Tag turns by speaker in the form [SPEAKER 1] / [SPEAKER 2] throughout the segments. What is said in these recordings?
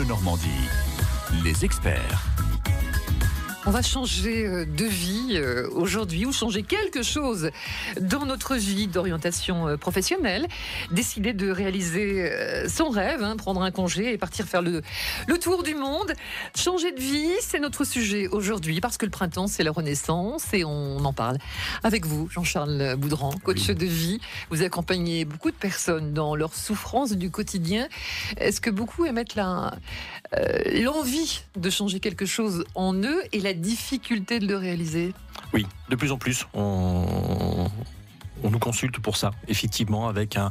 [SPEAKER 1] Bleu Normandie. Les experts.
[SPEAKER 2] On va changer euh, de vie euh, aujourd'hui ou changer quelque chose dans notre vie d'orientation euh, professionnelle. Décider de réaliser son rêve, hein, prendre un congé et partir faire le, le tour du monde. Changer de vie, c'est notre sujet aujourd'hui parce que le printemps, c'est la renaissance et on en parle avec vous, Jean-Charles Boudran, coach de vie. Vous accompagnez beaucoup de personnes dans leur souffrance du quotidien. Est-ce que beaucoup émettent l'envie de changer quelque chose en eux et la difficulté de le réaliser?
[SPEAKER 3] Oui, de plus en plus. On nous consulte pour ça, effectivement, avec un,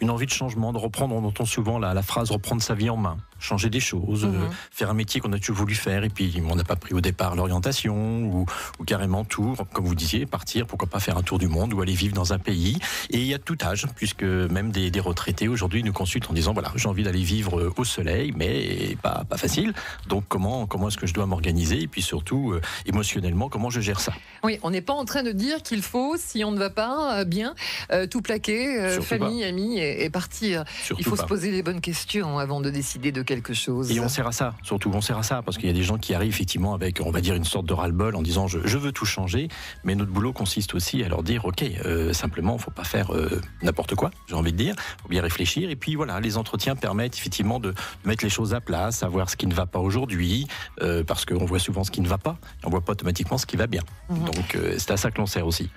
[SPEAKER 3] une envie de changement, de reprendre, on entend souvent la, la phrase reprendre sa vie en main changer des choses, mhm. euh, faire un métier qu'on a toujours voulu faire et puis on n'a pas pris au départ l'orientation ou, ou, carrément tout, comme vous disiez, partir, pourquoi pas faire un tour du monde ou aller vivre dans un pays. Et il y a tout âge, puisque même des, des retraités aujourd'hui nous consultent en disant voilà, j'ai envie d'aller vivre euh, au soleil, mais pas, pas facile. Donc comment, comment est-ce que je dois m'organiser et puis surtout euh, émotionnellement, comment je gère ça?
[SPEAKER 2] Oui, on n'est pas en train de dire qu'il faut, si on ne va pas bien, tout plaquer, famille, amis et, partir. il faut se poser les bonnes questions avant de décider de quelque chose.
[SPEAKER 3] Et on sert à ça, surtout on sert à ça, parce qu'il y a des gens qui arrivent effectivement avec, on va dire, une sorte de ras-le-bol en disant je, veux tout changer, mais notre boulot consiste aussi à leur dire ok, euh, simplement, faut pas faire euh, n'importe quoi, j'ai envie de dire, faut bien réfléchir, et puis voilà, les entretiens permettent effectivement de mettre les choses à plat, savoir ce qui ne va pas aujourd'hui, euh, parce qu'on voit souvent ce qui ne va pas, on voit pas automatiquement ce qui va bien. Mhm. Donc euh, c'est à ça que l'on sert aussi.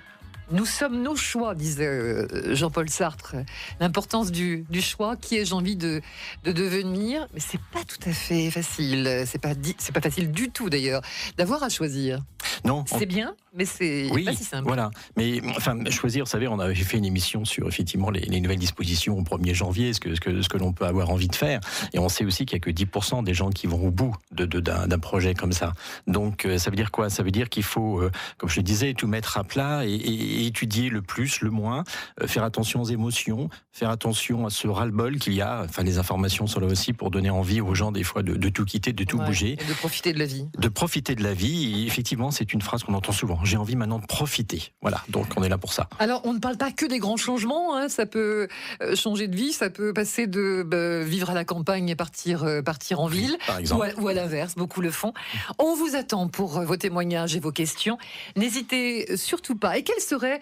[SPEAKER 2] Nous sommes nos choix, disait euh, Jean-Paul Sartre. L'importance du, choix, qui ai-je envie de, de devenir? Mais c'est pas tout à fait facile. C'est pas, c'est pas facile du tout d'ailleurs d'avoir à choisir.
[SPEAKER 3] Non.
[SPEAKER 2] C'est bien, mais c'est
[SPEAKER 3] oui,
[SPEAKER 2] pas si simple.
[SPEAKER 3] Voilà. Mais enfin, choisir, vous savez, on avait fait une émission sur effectivement les, nouvelles dispositions au 1er janvier, ce que, ce que, ce que l'on peut avoir envie de faire. Et on sait aussi qu'il n'y a que 10% des gens qui vont au bout d'un de, projet comme ça. Donc, euh, ça veut dire quoi? Ça veut dire qu'il faut, euh, comme je le disais, tout mettre à plat et, étudier le plus, le moins, euh, faire attention aux émotions, faire attention à ce ras-le-bol qu'il y a. Enfin, les informations sont là aussi pour donner envie aux gens, des fois, de, de tout quitter, de tout bouger.
[SPEAKER 2] Et de profiter de la vie.
[SPEAKER 3] De profiter de la vie. Et effectivement, c'est une phrase qu'on entend souvent. J'ai envie maintenant de profiter. Voilà, donc on est là pour ça.
[SPEAKER 2] Alors, on ne parle pas que des grands changements. Hein. Ça peut euh, changer de vie, ça peut passer de bah, vivre à la campagne et partir, euh, partir en ville,
[SPEAKER 3] par exemple.
[SPEAKER 2] ou à, l'inverse, beaucoup le font. On vous attend pour euh, vos témoignages et vos questions. N'hésitez surtout pas. Et quel serait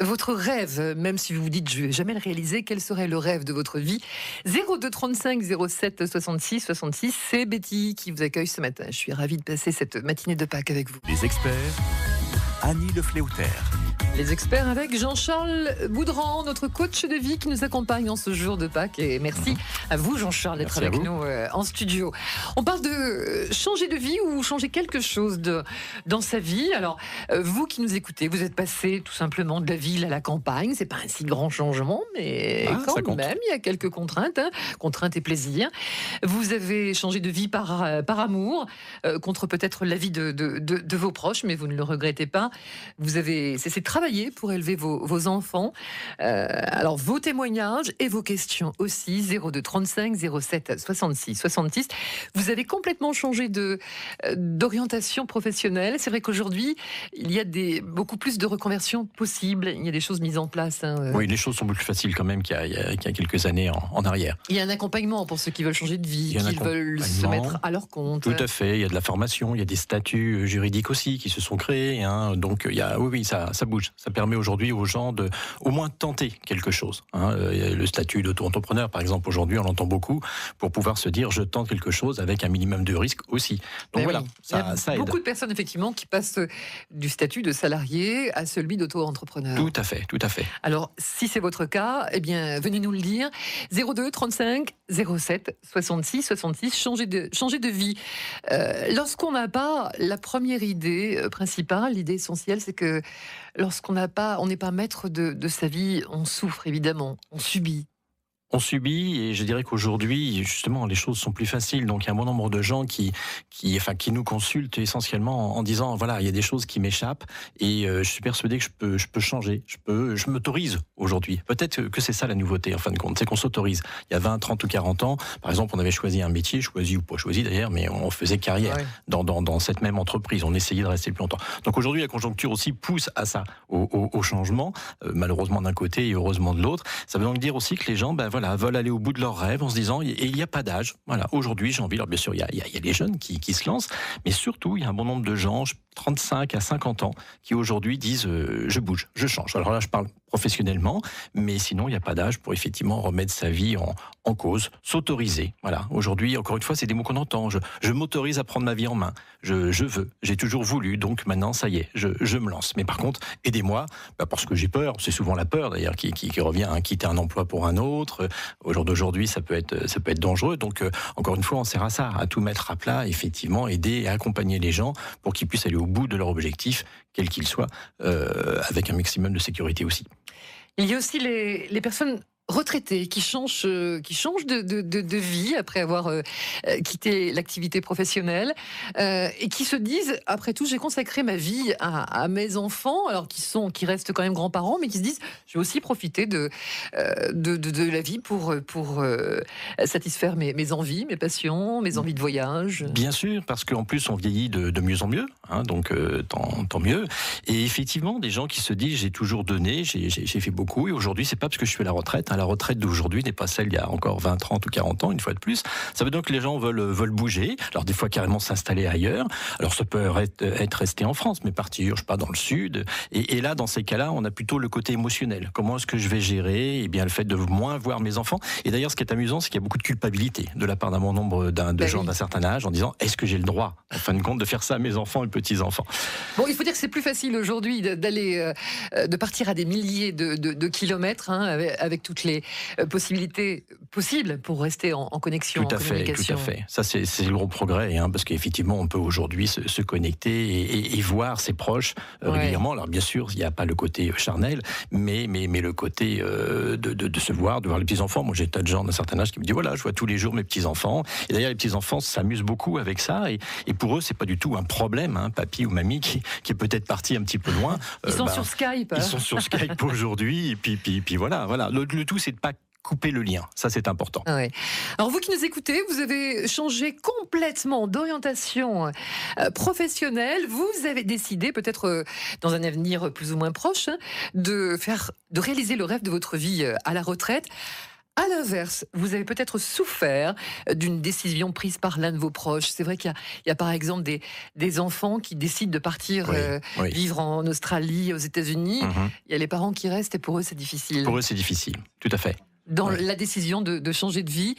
[SPEAKER 2] votre rêve, même si vous vous dites je vais jamais le réaliser, quel serait le rêve de votre vie? 02 35 07 66 66, c'est Betty qui vous accueille ce matin. Je suis ravie de passer cette matinée de Pâques avec vous.
[SPEAKER 1] Les experts, Annie Le Fléauter.
[SPEAKER 2] Les experts avec Jean-Charles Boudran, notre coach de vie qui nous accompagne en ce jour de Pâques. Et merci à vous, Jean-Charles, d'être avec nous euh, en studio. On parle de changer de vie ou changer quelque chose de, dans sa vie. Alors, euh, vous qui nous écoutez, vous êtes passé tout simplement de la ville à la campagne. C'est pas un si grand changement, mais ah, quand même, il y a quelques contraintes, hein. contraintes et plaisirs. Vous avez changé de vie par, euh, par amour, contre peut-être la vie de, de, de, vos proches, mais vous ne le regrettez pas. Vous avez cessé de travailler pour élever vos, enfants. Euh, alors, vos témoignages et vos questions aussi, 02 35 07 66 66. Vous avez complètement changé de euh, d'orientation professionnelle. C'est vrai qu'aujourd'hui, il y a des, beaucoup plus de reconversions possibles. Il y a des choses mises en place.
[SPEAKER 3] Hein, euh. Oui, les choses sont plus faciles quand même qu'il y, a quelques années en, arrière.
[SPEAKER 2] Il y a un accompagnement pour ceux qui veulent changer de vie, qui veulent se mettre à leur compte.
[SPEAKER 3] Tout à fait. Il y a de la formation, il y a des statuts juridiques aussi qui se sont créés. Hein. Donc, il y a, oui, oui, ça, ça bouge. Ça permet aujourd'hui aux gens de au moins tenter quelque chose. Hein. Euh, le statut d'auto-entrepreneur, par exemple, aujourd'hui, on l'entend beaucoup pour pouvoir se dire je tente quelque chose avec un minimum de risque aussi. Donc
[SPEAKER 2] voilà, ça, Il y a Beaucoup de personnes effectivement qui passent du statut de salarié à celui d'auto-entrepreneur.
[SPEAKER 3] Tout à fait, tout à fait.
[SPEAKER 2] Alors, si c'est votre cas, eh bien, venez nous le dire. 02 35 07 66 66. Changer de changer de vie. Euh, lorsqu'on n'a pas la première idée euh, principale, l'idée essentielle, c'est que lorsqu'on n'a pas, on n'est pas maître de, de sa vie, on souffre évidemment, on subit
[SPEAKER 3] on subit et je dirais qu'aujourd'hui justement les choses sont plus faciles. Donc il y a un bon nombre de gens qui qui enfin qui nous consultent essentiellement en, disant voilà il y a des choses qui m'échappent et euh, je suis persuadé que je peux je peux changer. Je peux je m'autorise aujourd'hui. Peut-être que c'est ça la nouveauté en fin de compte. C'est qu'on s'autorise. Il y a 20 30 ou 40 ans par exemple on avait choisi un métier choisi ou pas choisi d'ailleurs mais on faisait carrière dans, dans, dans cette même entreprise. On essayait de rester plus longtemps. Donc aujourd'hui la conjoncture aussi pousse à ça au, au, changement euh, malheureusement d'un côté et heureusement de l'autre. Ça veut donc dire aussi que les gens ben voilà voilà, veulent aller au bout de leurs rêves en se disant, et il n'y a pas d'âge. Voilà, aujourd'hui, j'ai envie. Alors bien sûr, il y a, il y a les jeunes qui, qui, se lancent, mais surtout, il y a un bon nombre de gens, 35 à 50 ans, qui aujourd'hui disent, euh, je bouge, je change. Alors là, je parle professionnellement, mais sinon, il n'y a pas d'âge pour effectivement remettre sa vie en, en cause, s'autoriser. Voilà. Aujourd'hui, encore une fois, c'est des mots qu'on entend. Je, je m'autorise à prendre ma vie en main. Je, je veux. J'ai toujours voulu. Donc maintenant, ça y est, je, je me lance. Mais par contre, aidez-moi, bah parce que j'ai peur. C'est souvent la peur d'ailleurs qui, qui, revient à quitter un emploi pour un autre. Au jour d'aujourd'hui, ça peut être, ça peut être dangereux. Donc euh, encore une fois, on sert à ça, à tout mettre à plat, effectivement, aider et accompagner les gens pour qu'ils puissent aller au bout de leur objectif, quel qu'il soit, euh, avec un maximum de sécurité aussi.
[SPEAKER 2] Il y a aussi les, les personnes retraités qui changent, euh, qui changent de, de, de, vie après avoir euh, euh, quitté l'activité professionnelle euh, et qui se disent après tout j'ai consacré ma vie à, à, mes enfants alors qui sont qui restent quand même grands-parents mais qui se disent je vais aussi profiter de de, de, la vie pour pour satisfaire mes, envies mes passions mes envies de voyage.
[SPEAKER 3] Bien sûr parce qu'en plus on vieillit de, mieux en mieux hein, donc tant, tant mieux. Et effectivement des gens qui se disent j'ai toujours donné j'ai fait beaucoup et aujourd'hui c'est pas parce que je suis à la retraite la retraite d'aujourd'hui n'est pas celle il y a encore 20, 30 ou 40 ans, une fois de plus. Ça veut dire que les gens veulent, veulent bouger, alors des fois carrément s'installer ailleurs. Alors ça peut être, être resté en France, mais partir, je sais pas, dans le sud. Et, et là, dans ces cas-là, on a plutôt le côté émotionnel. Comment est-ce que je vais gérer? Eh bien, le fait de moins voir mes enfants. Et d'ailleurs, ce qui est amusant, c'est qu'il y a beaucoup de culpabilité de la part d'un bon nombre de ben gens oui. d'un certain âge en disant est-ce que j'ai le droit, en fin de compte, de faire ça à mes enfants et petits-enfants?
[SPEAKER 2] Bon, il faut dire que c'est plus facile aujourd'hui d'aller, euh, de partir à des milliers de, de, de kilomètres hein, avec, avec toutes les euh, possibilités possibles pour rester en, en connexion,
[SPEAKER 3] tout à
[SPEAKER 2] en
[SPEAKER 3] fait, Tout à fait. Ça, c'est le gros progrès, hein, parce qu'effectivement, on peut aujourd'hui se, se, connecter et, et, et, voir ses proches euh, ouais. régulièrement. Alors, bien sûr, il n'y a pas le côté charnel, mais, mais, mais le côté euh, de, de, de, se voir, de voir les petits-enfants. Moi, j'ai tas de gens d'un certain âge qui me disent voilà, je vois tous les jours mes petits-enfants. Et d'ailleurs, les petits-enfants s'amusent beaucoup avec ça. Et, et pour eux, c'est pas du tout un problème, hein, papy ou mamie qui, qui est peut-être parti un petit peu loin.
[SPEAKER 2] Ils sont bah, sur Skype.
[SPEAKER 3] Ils sont sur Skype aujourd'hui. Et puis, puis, puis voilà. voilà. Le, le tout, c'est de pas couper le lien. Ça, c'est important.
[SPEAKER 2] Ah. Alors, vous qui nous écoutez, vous avez changé complètement d'orientation euh, professionnelle. Vous avez décidé, peut-être euh, dans un avenir plus ou moins proche, hein, de faire, de réaliser le rêve de votre vie euh, à la retraite. À l'inverse, vous avez peut-être souffert d'une décision prise par l'un de vos proches. C'est vrai qu'il y, y, a par exemple des, des, enfants qui décident de partir
[SPEAKER 3] oui,
[SPEAKER 2] euh,
[SPEAKER 3] oui.
[SPEAKER 2] vivre en Australie, aux États-Unis. Mm -hmm. Il y a les parents qui restent et pour eux c'est difficile.
[SPEAKER 3] Pour eux c'est difficile, tout à fait
[SPEAKER 2] dans la décision de, de, changer de vie,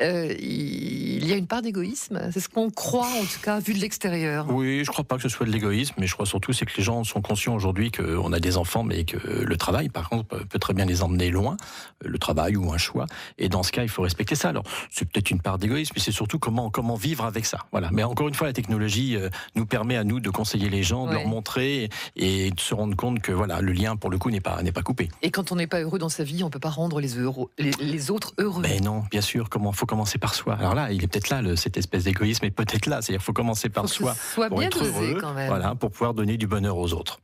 [SPEAKER 2] euh, il y a une part d'égoïsme. C'est ce qu'on croit, en tout cas, vu de l'extérieur.
[SPEAKER 3] Oui, je ne crois pas que ce soit de l'égoïsme, mais je crois surtout c'est que les gens sont conscients aujourd'hui qu'on a des enfants, mais que le travail, par contre, peut très bien les emmener loin, le travail ou un choix. Et dans ce cas, il faut respecter ça. Alors, c'est peut-être une part d'égoïsme, mais c'est surtout comment, comment vivre avec ça. Voilà. Mais encore une fois, la technologie euh, nous permet à nous de conseiller les gens, de ouais. leur montrer et de se rendre compte que voilà, le lien, pour le coup, n'est pas, n'est pas coupé.
[SPEAKER 2] Et quand on n'est pas heureux dans sa vie, on ne peut pas rendre les euros les, les, autres heureux.
[SPEAKER 3] Mais non, bien sûr, comment faut commencer par soi. Alors là, il est peut-être là, le, cette espèce d'égoïsme est peut-être là. C'est-à-dire faut commencer par
[SPEAKER 2] faut
[SPEAKER 3] soi
[SPEAKER 2] soit
[SPEAKER 3] pour
[SPEAKER 2] bien
[SPEAKER 3] être heureux,
[SPEAKER 2] quand même.
[SPEAKER 3] voilà, pour pouvoir donner du bonheur aux autres.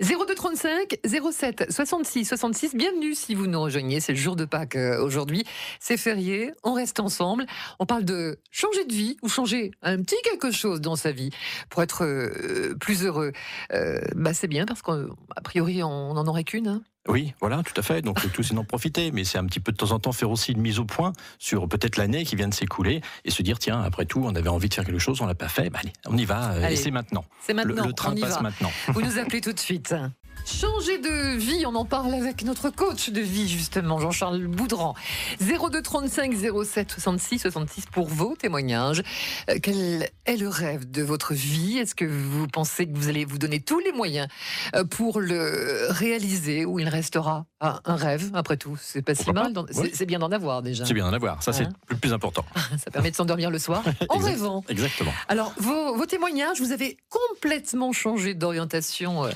[SPEAKER 2] 0235 07 66 66. Bienvenue si vous nous rejoignez. C'est le jour de Pâques euh, aujourd'hui. C'est férié. On reste ensemble. On parle de changer de vie ou changer un petit quelque chose dans sa vie pour être euh, plus heureux. Euh, bah, c'est bien parce qu'a priori, on n'en aurait qu'une. Hein
[SPEAKER 3] oui, voilà, tout à fait. Donc le tout, c'est d'en profiter, mais c'est un petit peu de temps en temps faire aussi une mise au point sur peut-être l'année qui vient de s'écouler et se dire tiens, après tout, on avait envie de faire quelque chose, on l'a pas fait, bah, allez, on y va
[SPEAKER 2] allez,
[SPEAKER 3] et c'est maintenant.
[SPEAKER 2] C'est maintenant.
[SPEAKER 3] Le, le train passe
[SPEAKER 2] va.
[SPEAKER 3] maintenant.
[SPEAKER 2] Vous nous appelez tout de suite. Changer de vie, on en parle avec notre coach de vie justement, Jean-Charles Boudran. 02 35 07 66 66 pour vos témoignages. Euh, quel est le rêve de votre vie? Est-ce que vous pensez que vous allez vous donner tous les moyens euh, pour le réaliser ou il restera un, rêve après tout? C'est pas si mal, ouais. c'est bien d'en avoir déjà.
[SPEAKER 3] C'est bien d'en avoir, ça hein? c'est le plus important.
[SPEAKER 2] ça permet de s'endormir le soir en
[SPEAKER 3] exact,
[SPEAKER 2] rêvant.
[SPEAKER 3] Exactement.
[SPEAKER 2] Alors vos, vos, témoignages, vous avez complètement changé d'orientation euh,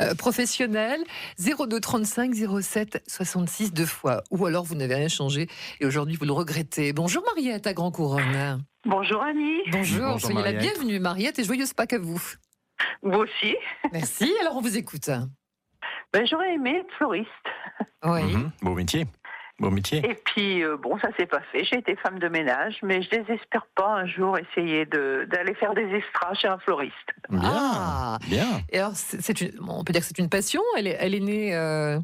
[SPEAKER 2] euh professionnelle 02 35 07 66 deux fois. Ou alors vous n'avez rien changé et aujourd'hui vous le regrettez. Bonjour Mariette à Grand Couronne.
[SPEAKER 4] Bonjour Annie.
[SPEAKER 2] Bonjour, Bonjour soyez Mariette. la bienvenue Mariette et joyeuse Pâques à vous.
[SPEAKER 4] Vous aussi.
[SPEAKER 2] Merci, alors on vous écoute.
[SPEAKER 4] Ben, J'aurais aimé être floriste.
[SPEAKER 2] Oui.
[SPEAKER 3] Mmh, beau métier. Beau métier.
[SPEAKER 4] Et puis, euh, bon, ça s'est pas fait. J'ai été femme de ménage, mais je désespère pas un jour essayer d'aller faire des extras chez un floriste.
[SPEAKER 3] Bien, ah. bien.
[SPEAKER 2] Et alors, c'est une, on peut dire que c'est une passion. Elle est, elle est née. Euh...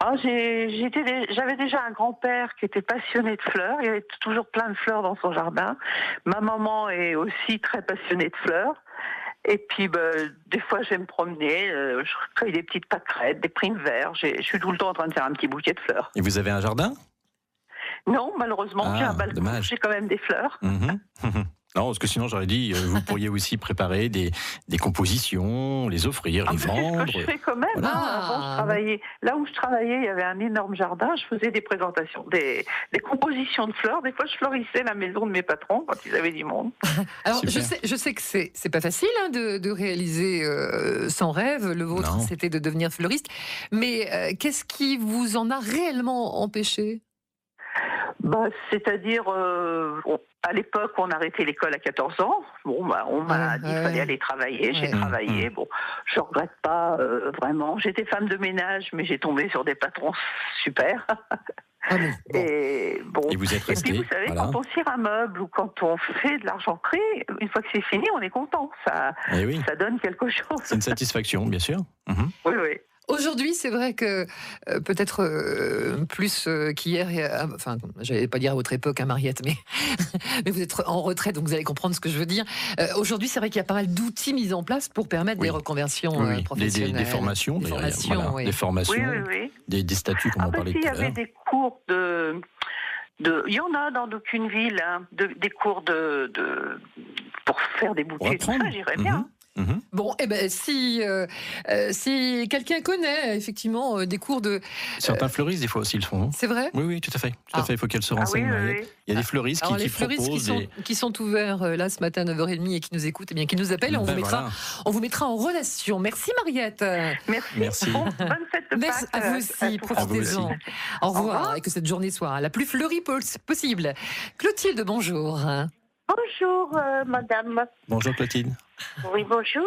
[SPEAKER 4] Ah, j'avais déjà un grand-père qui était passionné de fleurs. Il y avait toujours plein de fleurs dans son jardin. Ma maman est aussi très passionnée de fleurs. Et puis, ben, des fois, j'aime me promener. Euh, je cueille des petites pâquerettes, des primes verts. Je suis tout le temps en train de faire un petit bouquet de fleurs.
[SPEAKER 3] Et vous avez un jardin?
[SPEAKER 4] Non, malheureusement, j'ai un ah, balcon. J'ai quand même des fleurs.
[SPEAKER 3] Mhm. Non, parce que sinon j'aurais dit, euh, vous pourriez aussi préparer des, des compositions, les offrir, les vendre.
[SPEAKER 4] Ce que je fais quand même. Hein. Avant, je travaillais, là où je travaillais, il y avait un énorme jardin. Je faisais des présentations, des, des compositions de fleurs. Des fois, je florissais la maison de mes patrons quand ils avaient du monde.
[SPEAKER 2] Alors, je sais, je sais que c'est, c'est pas facile hein, de, de, réaliser euh, son rêve. Le vôtre, c'était de devenir fleuriste. Mais euh, qu'est-ce qui vous en a réellement empêché?
[SPEAKER 4] Bah, C'est-à-dire, euh, à l'époque, on arrêtait l'école à 14 ans. Bon, bah, on m'a dit qu'il fallait aller travailler. J'ai travaillé. Bon, je regrette pas euh, vraiment. J'étais femme de ménage, mais j'ai tombé sur des patrons super.
[SPEAKER 3] Ah Et bon. Et vous êtes resté.
[SPEAKER 4] vous savez, quand on cire un meuble ou quand on fait de l'argenterie, une fois que c'est fini, on est content. Ça, eh ça donne quelque chose.
[SPEAKER 3] C'est une satisfaction, bien sûr.
[SPEAKER 4] Mhm. Oui, oui.
[SPEAKER 2] Aujourd'hui, c'est vrai que euh, peut-être euh, plus euh, qu'hier, enfin, j'allais pas dire à votre époque, à hein, Mariette, mais, mais vous êtes en retraite, donc vous allez comprendre ce que je veux dire. Aujourd'hui, c'est vrai qu'il y a pas mal d'outils mis en place pour permettre des reconversions professionnelles.
[SPEAKER 3] Des, formations, des formations, des, formations des, statuts, comme on parlait tout à l'heure.
[SPEAKER 4] Il y avait des cours de. De, il y en a dans aucune ville, hein, des cours de, de, pour faire des bouquets, ça, j'irais bien. Mhm.
[SPEAKER 2] Mhm. Bon, eh ben, si, euh, euh, si quelqu'un connaît effectivement euh, des cours de.
[SPEAKER 3] Certains fleuristes, des fois aussi, le font. Hein.
[SPEAKER 2] C'est vrai?
[SPEAKER 3] Oui, oui, tout à fait. Tout à ah. fait. Il faut qu'elle se ah renseigne. Il y a des fleuristes qui,
[SPEAKER 2] les
[SPEAKER 3] fleuristes
[SPEAKER 2] qui, sont, qui sont ouverts là ce matin à 9h30 et qui nous écoutent, et eh bien, qui nous appellent, on, ben vous mettra, on vous mettra en relation. Merci Mariette.
[SPEAKER 4] Merci.
[SPEAKER 3] Merci.
[SPEAKER 4] bonne fête de
[SPEAKER 2] Merci à vous aussi. Profitez-en. Au revoir. Et que cette journée soit la plus fleurie possible. Clotilde, bonjour.
[SPEAKER 5] Bonjour, madame.
[SPEAKER 3] Bonjour, Clotilde.
[SPEAKER 5] Oui, bonjour.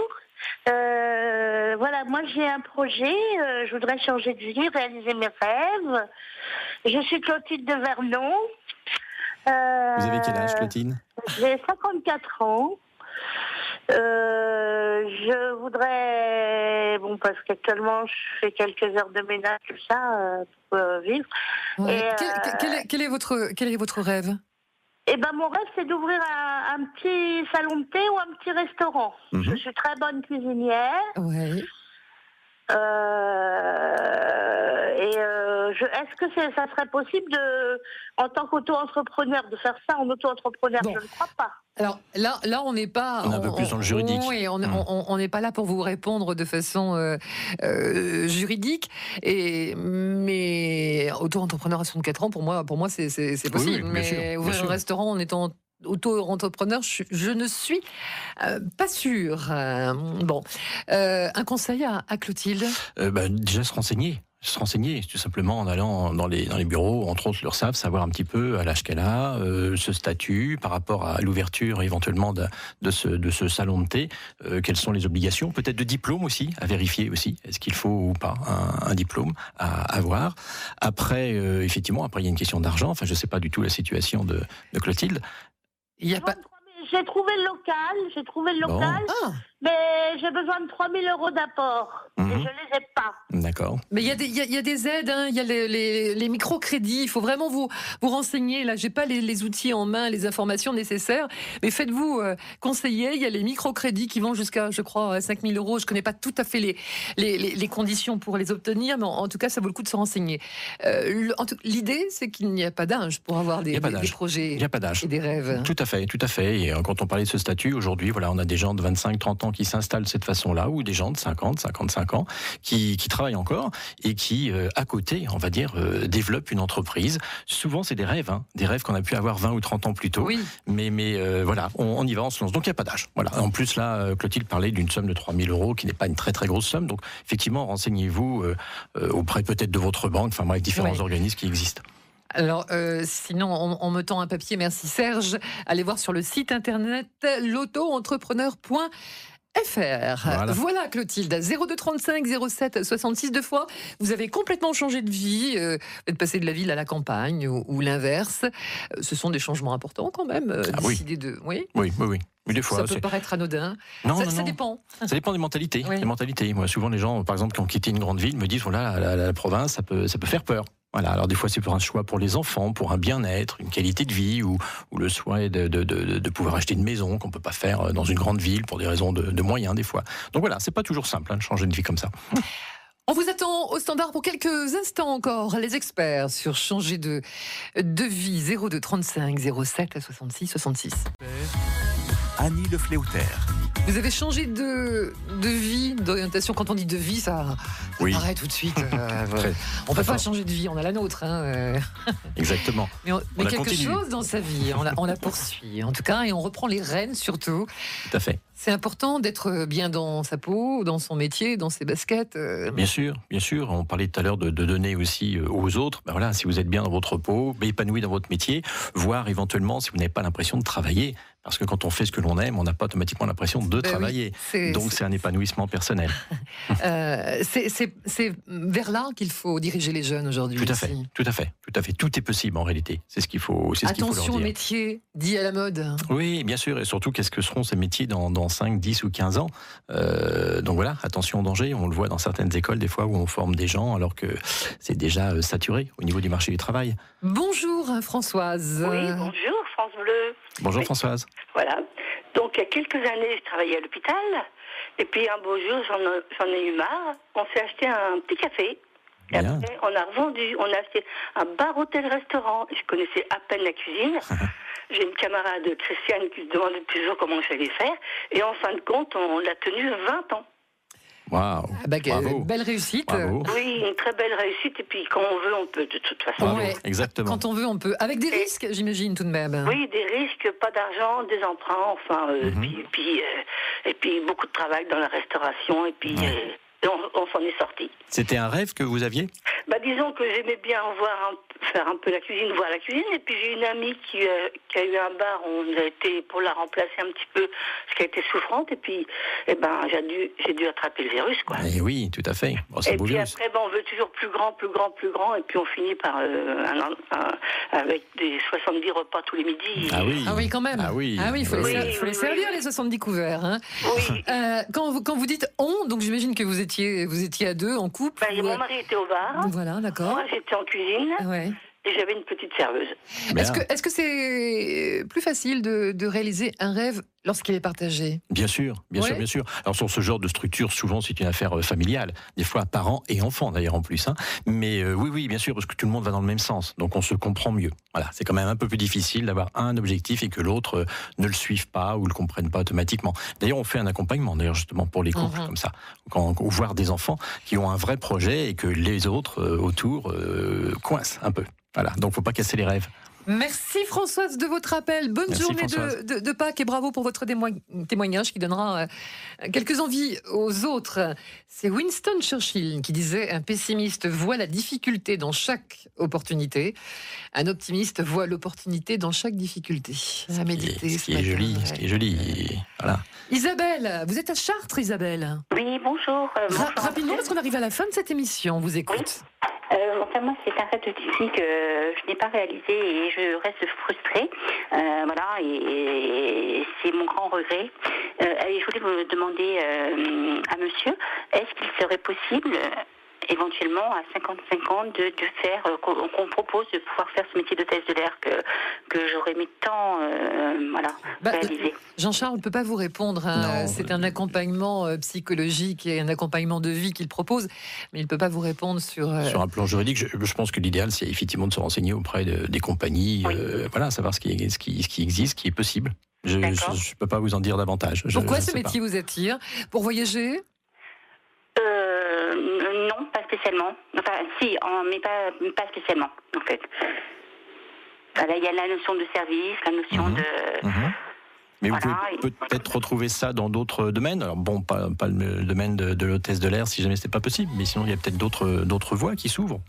[SPEAKER 5] Euh, voilà, moi j'ai un projet, euh, je voudrais changer de vie, réaliser mes rêves. Je suis Clotilde de Vernon.
[SPEAKER 3] Euh, Vous avez quel âge, Clotilde?
[SPEAKER 5] J'ai 54 ans. je voudrais, bon, parce qu'actuellement je fais quelques heures de ménage, tout ça, pour vivre.
[SPEAKER 2] quel, est, votre, quel est votre rêve?
[SPEAKER 5] Eh ben, mon rêve, c'est d'ouvrir un, petit salon de thé ou un petit restaurant. Mhm. Je suis très bonne cuisinière.
[SPEAKER 2] Oui.
[SPEAKER 5] Euh, et euh, est-ce que ça serait possible de, en tant qu'auto-entrepreneur, de faire ça en auto-entrepreneur? Je ne crois pas.
[SPEAKER 2] Alors là, là, on n'est pas.
[SPEAKER 3] On est un peu plus dans le juridique.
[SPEAKER 2] Oui, on n'est pas là pour vous répondre de façon euh, juridique. Et mais auto-entrepreneur à 64 ans, pour moi, pour moi, c'est possible. mais ouvrir un restaurant en étant auto-entrepreneur, je, ne suis euh, pas sûre. Euh, bon, euh, un conseil à, Clotilde?
[SPEAKER 3] Bah, Déjà se renseigner. Se renseigner tout simplement en allant dans les, dans les bureaux, entre autres l'URSSAF, savoir un petit peu à l'âge qu'elle a, ce statut par rapport à l'ouverture éventuellement de, ce, salon de thé, quelles sont les obligations, peut-être de diplôme aussi, à vérifier aussi, est-ce qu'il faut ou pas un, diplôme à avoir? Après, effectivement, après il y a une question d'argent, enfin je ne sais pas du tout la situation de Clotilde, il y a pas
[SPEAKER 5] j'ai trouvé le local, j'ai trouvé le local. Ah. Mais j'ai besoin de 3000 euros d'apport. Et mhm. je ne les ai pas.
[SPEAKER 3] D'accord.
[SPEAKER 2] Mais il y, y, a des aides, hein. il y a les, les, les microcrédits. Il faut vraiment vous, vous renseigner. Là, j'ai pas les, les, outils en main, les informations nécessaires. Mais faites-vous euh, conseiller. Il y a les microcrédits qui vont jusqu'à, je crois, 5000 euros. Je connais pas tout à fait les, les, conditions pour les obtenir. Mais en, tout cas, ça vaut le coup de se renseigner. Euh, L'idée, c'est qu'il n'y a pas d'âge pour avoir des, des, projets
[SPEAKER 3] il y a pas d'âge.
[SPEAKER 2] et des rêves.
[SPEAKER 3] Tout à fait, tout à fait. Et euh, quand on parlait de ce statut, aujourd'hui, voilà, on a des gens de 25, 30 ans qui s'installent de cette façon-là, ou des gens de 50, 55 ans qui, qui travaillent encore et qui, euh, à côté, on va dire, euh, développent une entreprise. Souvent, c'est des rêves, hein, des rêves qu'on a pu avoir 20 ou 30 ans plus tôt.
[SPEAKER 2] Oui.
[SPEAKER 3] Mais, mais euh, voilà, on, y va, on se lance. Donc, il n'y a pas d'âge. Voilà. En plus, là, Clotilde parlait d'une somme de 3000 euros qui n'est pas une très très grosse somme. Donc, effectivement, renseignez-vous auprès peut-être de votre banque, enfin bref, différents organismes qui existent.
[SPEAKER 2] Alors, sinon, on, me tend un papier, merci Serge. Allez voir sur le site internet l'auto-entrepreneur.fr. FR. Voilà. Clotilde, 0235 07 66 deux fois. Vous avez complètement changé de vie, euh, vous êtes passé de la ville à la campagne ou, l'inverse. Euh, ce sont des changements importants quand même. Euh,
[SPEAKER 3] ah, oui.
[SPEAKER 2] de,
[SPEAKER 3] oui, oui, oui. Mais des fois,
[SPEAKER 2] ça peut paraître anodin.
[SPEAKER 3] non,
[SPEAKER 2] ça,
[SPEAKER 3] non,
[SPEAKER 2] ça
[SPEAKER 3] non.
[SPEAKER 2] dépend.
[SPEAKER 3] Ça dépend des mentalités.
[SPEAKER 2] Oui.
[SPEAKER 3] Des mentalités. Moi, souvent, les gens, par exemple, qui ont quitté une grande ville, me disent voilà, la, la- la province, ça peut, ça peut faire peur. Voilà. Alors des fois, c'est pour un choix pour les enfants, pour un bien-être, une qualité de vie, ou, ou le souhait de, de- de- de pouvoir acheter une maison qu'on peut pas faire euh, dans une grande ville pour des raisons de, de moyens des fois. Donc voilà, c'est pas toujours simple hein, de changer de vie comme ça.
[SPEAKER 2] On vous attend au standard pour quelques instants encore. Les experts sur changer de, de vie 02 35 07 66 66.
[SPEAKER 1] Annie Le Fléautaire.
[SPEAKER 2] Vous avez changé de, de vie, d'orientation. Quand on dit de vie, ça, ça
[SPEAKER 3] Oui.
[SPEAKER 2] paraît tout de suite. euh,
[SPEAKER 3] Très-
[SPEAKER 2] on peut
[SPEAKER 3] très
[SPEAKER 2] pas
[SPEAKER 3] fort.
[SPEAKER 2] changer de vie, on a la nôtre. hein, euh.
[SPEAKER 3] Exactement.
[SPEAKER 2] mais on- mais
[SPEAKER 3] la
[SPEAKER 2] quelque chose dans sa vie, on la, on la poursuit en tout cas, et on reprend les rênes surtout.
[SPEAKER 3] Tout à fait.
[SPEAKER 2] C'est important d'être bien dans sa peau, dans son métier, dans ses baskets. euh.
[SPEAKER 3] Bien sûr, bien sûr. On parlait tout à l'heure de, de donner aussi aux autres. Ben voilà, si vous êtes bien dans votre peau, épanoui dans votre métier, voire éventuellement si vous n'avez pas l'impression de travailler. Parce que quand on fait ce que l'on aime, on n'a pas automatiquement l'impression de
[SPEAKER 2] Ben oui,
[SPEAKER 3] travailler. Donc c'est un épanouissement personnel.
[SPEAKER 2] Euh, c'est- vers là qu'il faut diriger les jeunes aujourd'hui.
[SPEAKER 3] Tout à fait, tout à fait, tout à fait. Tout est possible en réalité. C'est ce qu'il faut, ce qu'il faut leur
[SPEAKER 2] Attention au
[SPEAKER 3] dire.
[SPEAKER 2] métier dit à la mode.
[SPEAKER 3] Oui, bien sûr, et surtout qu'est-ce que seront ces métiers dans, dans 5, 10 ou 15 ans? Euh, Donc voilà, attention au danger, on le voit dans certaines écoles des fois où on forme des gens alors que c'est déjà euh, saturé au niveau du marché du travail.
[SPEAKER 2] Bonjour Françoise.
[SPEAKER 6] Oui, bonjour, Bleu.
[SPEAKER 3] Bonjour. Françoise.
[SPEAKER 6] Voilà. Donc, il y a quelques années, je travaillais à l'hôpital. Et puis, un beau jour, j'en ai- eu marre. On s'est acheté un petit café. Et après, on a revendu. On a acheté un bar-hôtel-restaurant. Je connaissais à peine la cuisine. J'ai une camarade, Christiane, qui se demandait toujours comment j'allais faire. Et en fin de compte, on l'a tenu 20 ans.
[SPEAKER 3] Waouh.
[SPEAKER 2] Ah bah,
[SPEAKER 3] Bravo.
[SPEAKER 2] Belle réussite.
[SPEAKER 3] Bravo.
[SPEAKER 6] Oui, une très belle réussite. Et puis, quand on veut, on peut, de toute façon.
[SPEAKER 2] Ouais.
[SPEAKER 3] Exactement.
[SPEAKER 2] Quand on veut, on peut. Avec des
[SPEAKER 6] Et-
[SPEAKER 2] risques, j'imagine tout de même.
[SPEAKER 6] Oui, des risques, pas d'argent, des emprunts, enfin, euh,
[SPEAKER 3] Mhm.
[SPEAKER 6] puis, puis, euh, et puis beaucoup de travail dans la restauration, et puis
[SPEAKER 3] Ouais.
[SPEAKER 6] euh, et on, on s'en est sorti.
[SPEAKER 3] C'était un rêve que vous aviez?
[SPEAKER 6] Bah, disons que j'aimais bien voir un- faire un peu la cuisine, voir la cuisine, et puis j'ai une amie qui, euh, qui a eu un bar, on a été pour la remplacer un petit peu, parce qu'elle était souffrante, et puis eh ben, j'ai dû, j'ai dû attraper le virus, quoi.
[SPEAKER 3] Eh oui, tout à fait. Bon, un
[SPEAKER 6] Et puis
[SPEAKER 3] virus.
[SPEAKER 6] après, ben, on veut toujours plus grand, plus grand, plus grand, et puis on finit par euh, un- un- avec des 70 repas tous les midis.
[SPEAKER 3] Ah oui.
[SPEAKER 2] Ah oui, quand même.
[SPEAKER 3] Ah oui.
[SPEAKER 2] il faut,
[SPEAKER 6] Oui,
[SPEAKER 2] les,
[SPEAKER 6] oui,
[SPEAKER 2] faut les
[SPEAKER 6] oui,
[SPEAKER 2] servir,
[SPEAKER 6] oui.
[SPEAKER 2] les 70 couverts. hein.
[SPEAKER 6] Oui.
[SPEAKER 2] Euh, quand, vous, quand vous dites on, donc j'imagine que vous étiez, vous étiez à deux, en couple.
[SPEAKER 6] Ben,
[SPEAKER 2] ou,
[SPEAKER 6] mon mari était au bar.
[SPEAKER 2] Voilà, d'accord.
[SPEAKER 6] Moi, j'étais en cuisine
[SPEAKER 2] Ouais.
[SPEAKER 6] et j'avais une petite serveuse.
[SPEAKER 2] Est-ce que est-ce que c'est plus facile de, de réaliser un rêve lorsqu'il est partagé
[SPEAKER 3] Bien sûr, bien
[SPEAKER 2] Ouais.
[SPEAKER 3] sûr, bien sûr. Alors sur ce genre de structure, souvent c'est une affaire euh, familiale, des fois parents et enfants d'ailleurs en plus. hein. Mais euh, oui, oui, bien sûr, parce que tout le monde va dans le même sens, donc on se comprend mieux. Voilà, c'est quand même un peu plus difficile d'avoir un objectif et que l'autre euh, ne le suive pas ou le comprenne pas automatiquement. D'ailleurs, on fait un accompagnement d'ailleurs justement pour les couples comme ça, quand ou voir des enfants qui ont un vrai projet et que les autres euh, autour euh, coincent un peu. Voilà, donc faut pas casser les rêves.
[SPEAKER 2] Merci Françoise de votre appel. Bonne
[SPEAKER 3] Merci,
[SPEAKER 2] journée de,
[SPEAKER 3] Françoise.
[SPEAKER 2] de- de Pâques et bravo pour votre témoignage qui donnera euh, quelques envies aux autres. C'est Winston Churchill qui disait Un pessimiste voit la difficulté dans chaque opportunité, un optimiste voit l'opportunité dans chaque difficulté. À méditer
[SPEAKER 3] ce
[SPEAKER 2] ce
[SPEAKER 3] qui est
[SPEAKER 2] matin,
[SPEAKER 3] joli,
[SPEAKER 2] ouais.
[SPEAKER 3] ce qui est joli. Voilà.
[SPEAKER 2] Isabelle, vous êtes à Chartres, Isabelle.
[SPEAKER 6] Oui, bonjour. euh,
[SPEAKER 2] Ra- rapidement, parce qu'on arrive à la fin de cette émission, on vous écoute.
[SPEAKER 6] Euh, enfin, moi, c'est un rêve de Disney que je n'ai pas réalisé et je reste frustrée. Euh, voilà, et, c'est mon grand regret. Euh, et je voulais vous demander euh, à monsieur, est-ce qu'il serait possible éventuellement à 50-50 de, de faire, euh, qu'on qu'on propose de pouvoir faire ce métier d'hôtesse de l'air que, que j'aurais mis tant euh, voilà,
[SPEAKER 2] Bah,
[SPEAKER 6] réalisé.
[SPEAKER 2] Jean-Charles ne peut pas vous répondre. hein. C'est un accompagnement euh, psychologique et un accompagnement de vie qu'il propose, mais il ne peut pas vous répondre sur. euh,
[SPEAKER 3] Sur un plan juridique, je, je pense que l'idéal, c'est effectivement de se renseigner auprès de- des compagnies,
[SPEAKER 6] Oui.
[SPEAKER 3] euh, voilà, savoir ce qui, ce, qui, ce qui existe, ce qui est possible. Je ne peux pas vous en dire davantage. Je-
[SPEAKER 2] Pourquoi
[SPEAKER 3] je
[SPEAKER 2] ce métier vous attire? Pour voyager?
[SPEAKER 6] Spécialement. Enfin, si, en- mais pas, pas spécialement, en fait. Voilà, il y a la notion de service, la notion
[SPEAKER 3] Mhm.
[SPEAKER 6] de...
[SPEAKER 3] Mhm. Mais
[SPEAKER 6] Voilà,
[SPEAKER 3] vous pouvez peut-être retrouver ça dans d'autres domaines. Alors bon, pas, pas le domaine de, de l'hôtesse de l'air si jamais c'était pas possible, mais sinon il y a peut-être d'autres voies qui s'ouvrent.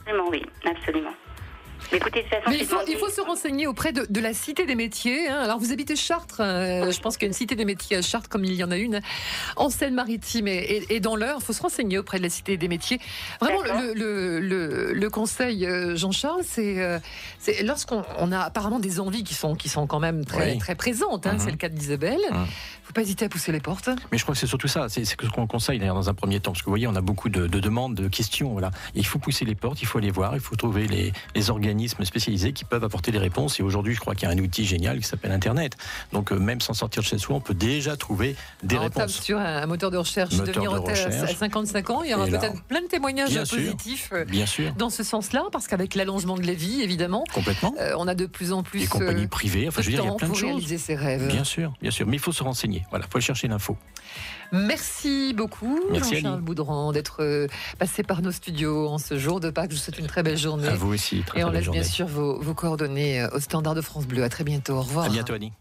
[SPEAKER 6] Absolument, oui, absolument. Écoutez,
[SPEAKER 2] Mais il faut, il faut, se renseigner auprès de, de la Cité des métiers. Hein. Alors, vous habitez Chartres. Euh, je pense qu'il y a une Cité des métiers à Chartres, comme il y en a une en Seine-Maritime et, et, dans l'heure. Il faut se renseigner auprès de la Cité des métiers. Vraiment, le, le, le, le, conseil, euh, Jean-Charles, c'est euh, lorsqu'on on a apparemment des envies qui sont, qui sont quand même très, très présentes. Hein. C'est mhm. le cas d'Isabelle. Il mhm. ne faut pas hésiter à pousser les portes.
[SPEAKER 3] Mais je crois que c'est surtout ça. C'est ce qu'on conseille d'ailleurs dans un premier temps. Parce que vous voyez, on a beaucoup de, de demandes, de questions. Voilà. il faut pousser les portes, il faut aller voir, il faut trouver les, les organismes spécialisés qui peuvent apporter des réponses. Et aujourd'hui, je crois qu'il y a un outil génial qui s'appelle Internet. Donc, euh, même sans sortir de chez soi, on peut déjà trouver des réponses. On
[SPEAKER 2] sur un moteur de recherche, moteur devenir de à 55 ans. Il y aura peut-être plein de témoignages positifs euh,
[SPEAKER 3] bien sûr.
[SPEAKER 2] dans ce sens-là, parce qu'avec l'allongement de la vie, évidemment,
[SPEAKER 3] complètement,
[SPEAKER 2] euh, on a de plus en plus
[SPEAKER 3] des compagnies privées. Enfin, je veux dire, il y a plein de choses.
[SPEAKER 2] réaliser ses rêves.
[SPEAKER 3] Bien sûr, bien sûr. Mais il faut se renseigner. Voilà, il faut chercher l'info.
[SPEAKER 2] Merci beaucoup, Jean-Charles Boudran, d'être passé par nos studios en ce jour de Pâques. Je vous souhaite une très belle journée.
[SPEAKER 3] À vous aussi.
[SPEAKER 2] Très, Et on laisse bien sûr vos, vos coordonnées au standard de France Bleu. À très bientôt. Au revoir.
[SPEAKER 3] À bientôt, Annie.